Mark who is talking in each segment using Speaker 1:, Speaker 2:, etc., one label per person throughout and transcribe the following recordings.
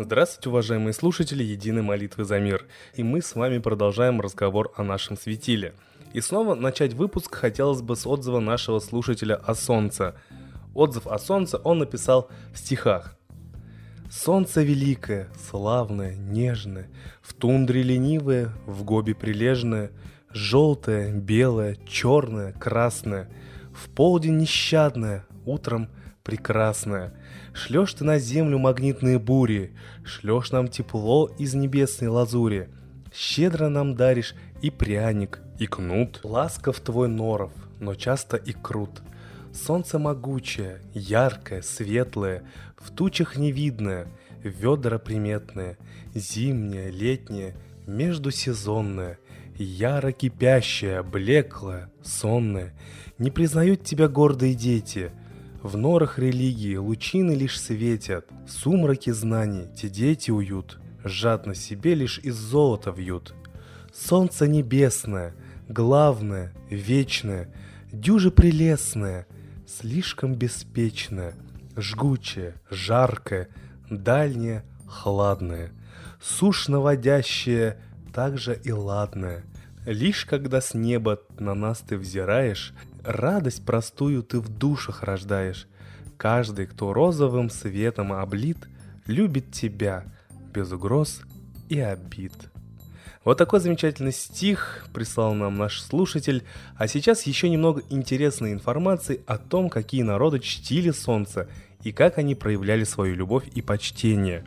Speaker 1: Здравствуйте, уважаемые слушатели Единой молитвы за мир. И мы с вами продолжаем разговор о нашем светиле. И снова начать выпуск хотелось бы с отзыва нашего слушателя о Солнце. Отзыв о Солнце он написал в стихах. Солнце великое, славное, нежное, В тундре ленивое, в гобе прилежное, Желтое, белое, черное, красное, В полдень нещадное, утром прекрасное. Шлешь ты на землю магнитные бури, Шлешь нам тепло из небесной лазури. Щедро нам даришь и пряник, и кнут. Ласков твой норов, но часто и крут. Солнце могучее, яркое, светлое, В тучах невидное, ведра приметное, Зимнее, летнее, междусезонное, Яро кипящее, блеклое, сонное. Не признают тебя гордые дети — в норах религии лучины лишь светят, в сумраке знаний те дети уют, жадно себе лишь из золота вьют. Солнце небесное, главное, вечное, дюже прелестное, слишком беспечное, жгучее, жаркое, дальнее, хладное, сушь наводящее, также и ладное. Лишь когда с неба на нас ты взираешь, Радость простую ты в душах рождаешь. Каждый, кто розовым светом облит, любит тебя без угроз и обид. Вот такой замечательный стих прислал нам наш слушатель. А сейчас еще немного интересной информации о том, какие народы чтили солнце и как они проявляли свою любовь и почтение.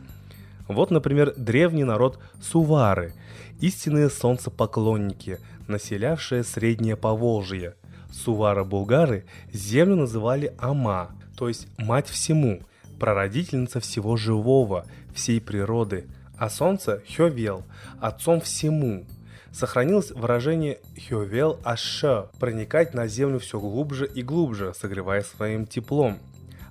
Speaker 1: Вот, например, древний народ Сувары, истинные солнцепоклонники, населявшие Среднее Поволжье – Сувара-булгары землю называли Ама, то есть мать всему, прародительница всего живого, всей природы, а солнце – Хёвел, отцом всему. Сохранилось выражение Хёвел Аша – проникать на землю все глубже и глубже, согревая своим теплом.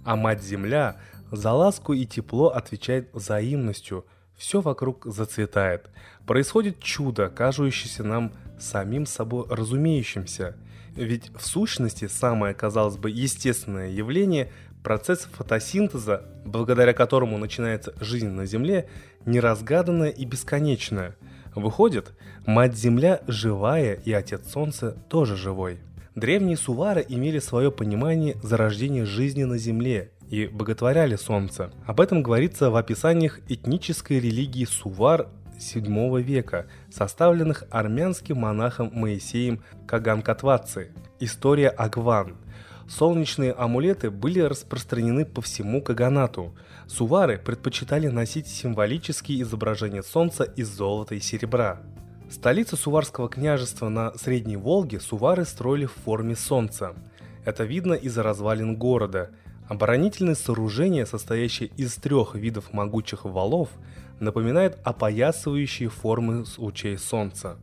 Speaker 1: А мать-земля за ласку и тепло отвечает взаимностью, все вокруг зацветает. Происходит чудо, кажущееся нам самим собой разумеющимся – ведь в сущности самое, казалось бы, естественное явление – процесс фотосинтеза, благодаря которому начинается жизнь на Земле, неразгаданное и бесконечное. Выходит, Мать-Земля живая и Отец Солнце тоже живой. Древние сувары имели свое понимание зарождения жизни на Земле и боготворяли Солнце. Об этом говорится в описаниях этнической религии сувар VII века, составленных армянским монахом Моисеем Каганкатваци. История Агван. Солнечные амулеты были распространены по всему Каганату. Сувары предпочитали носить символические изображения солнца из золота и серебра. Столицу Суварского княжества на Средней Волге сувары строили в форме солнца. Это видно из развалин города. Оборонительные сооружения, состоящие из трех видов могучих валов, напоминает опоясывающие формы лучей солнца,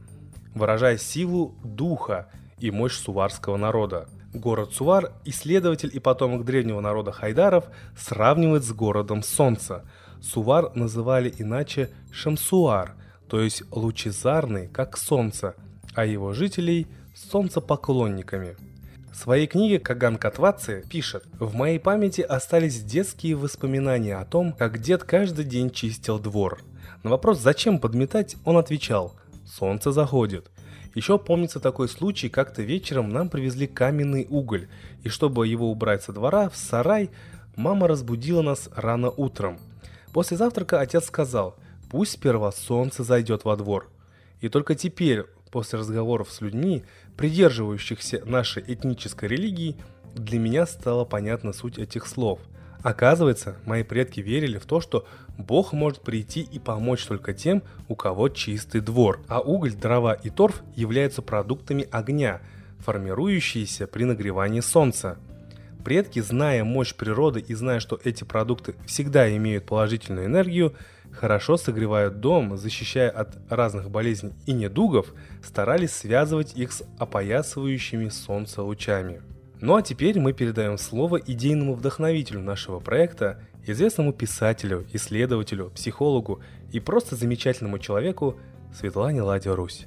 Speaker 1: выражая силу духа и мощь суварского народа. Город Сувар исследователь и потомок древнего народа хайдаров сравнивает с городом солнца. Сувар называли иначе Шамсуар, то есть лучезарный, как солнце, а его жителей – солнцепоклонниками – в своей книге Каган Катваци пишет «В моей памяти остались детские воспоминания о том, как дед каждый день чистил двор. На вопрос «Зачем подметать?» он отвечал «Солнце заходит». Еще помнится такой случай, как-то вечером нам привезли каменный уголь, и чтобы его убрать со двора, в сарай, мама разбудила нас рано утром. После завтрака отец сказал, пусть сперва солнце зайдет во двор. И только теперь, после разговоров с людьми, придерживающихся нашей этнической религии, для меня стала понятна суть этих слов. Оказывается, мои предки верили в то, что Бог может прийти и помочь только тем, у кого чистый двор, а уголь, дрова и торф являются продуктами огня, формирующиеся при нагревании солнца. Предки, зная мощь природы и зная, что эти продукты всегда имеют положительную энергию, хорошо согревают дом, защищая от разных болезней и недугов, старались связывать их с опоясывающими солнце лучами. Ну а теперь мы передаем слово идейному вдохновителю нашего проекта, известному писателю, исследователю, психологу и просто замечательному человеку Светлане Ладе Русь.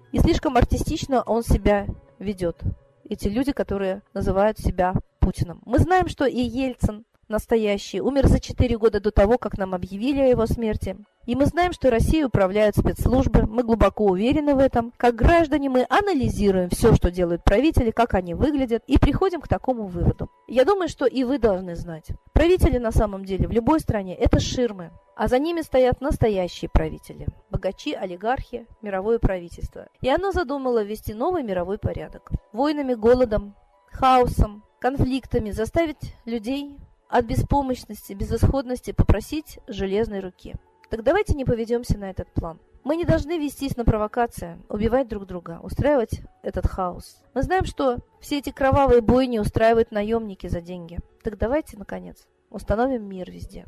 Speaker 2: И слишком артистично он себя ведет. Эти люди, которые называют себя Путиным. Мы знаем, что и Ельцин настоящий умер за 4 года до того, как нам объявили о его смерти. И мы знаем, что Россией управляют спецслужбы, мы глубоко уверены в этом. Как граждане мы анализируем все, что делают правители, как они выглядят, и приходим к такому выводу. Я думаю, что и вы должны знать. Правители на самом деле в любой стране – это ширмы, а за ними стоят настоящие правители – богачи, олигархи, мировое правительство. И оно задумало ввести новый мировой порядок. Войнами, голодом, хаосом, конфликтами заставить людей от беспомощности, безысходности попросить железной руки. Так давайте не поведемся на этот план. Мы не должны вестись на провокации, убивать друг друга, устраивать этот хаос. Мы знаем, что все эти кровавые бойни устраивают наемники за деньги. Так давайте, наконец, установим мир везде.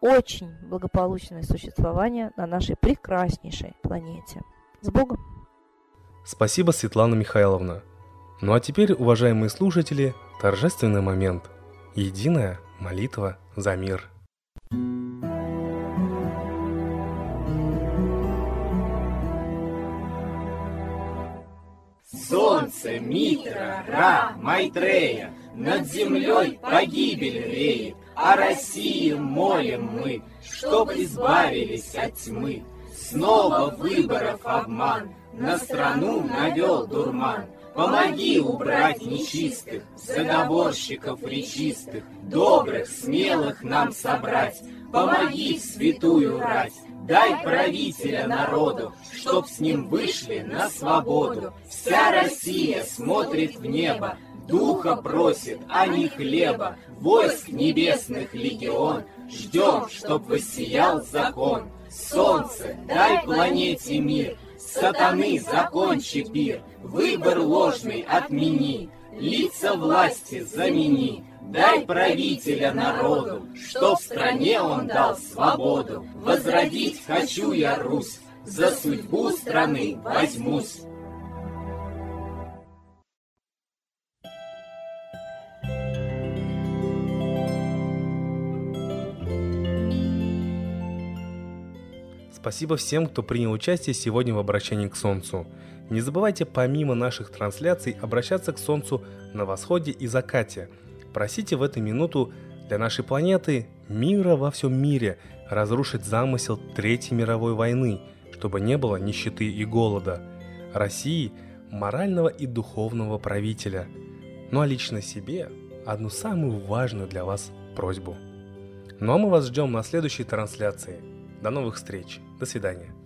Speaker 2: очень благополучное существование на нашей прекраснейшей планете. С Богом!
Speaker 1: Спасибо, Светлана Михайловна. Ну а теперь, уважаемые слушатели, торжественный момент. Единая молитва за мир.
Speaker 3: Солнце, Митра, Ра, Майтрея, Над землей погибель реет, О России молим мы, Чтоб избавились от тьмы. Снова выборов обман, На страну навел дурман. Помоги убрать нечистых, заговорщиков речистых, Добрых, смелых нам собрать, Помоги святую рать, Дай правителя народу, чтоб с ним вышли на свободу. Вся Россия смотрит в небо, духа просит, а не хлеба. Войск небесных легион, ждем, чтоб воссиял закон. Солнце, дай планете мир, сатаны закончи пир, выбор ложный отмени, лица власти замени. Дай правителя народу, что в стране он дал свободу. Возродить хочу я Русь, за судьбу страны возьмусь.
Speaker 1: Спасибо всем, кто принял участие сегодня в обращении к Солнцу. Не забывайте помимо наших трансляций обращаться к Солнцу на восходе и закате – Просите в эту минуту для нашей планеты мира во всем мире, разрушить замысел Третьей мировой войны, чтобы не было нищеты и голода, России морального и духовного правителя, ну а лично себе одну самую важную для вас просьбу. Ну а мы вас ждем на следующей трансляции. До новых встреч. До свидания.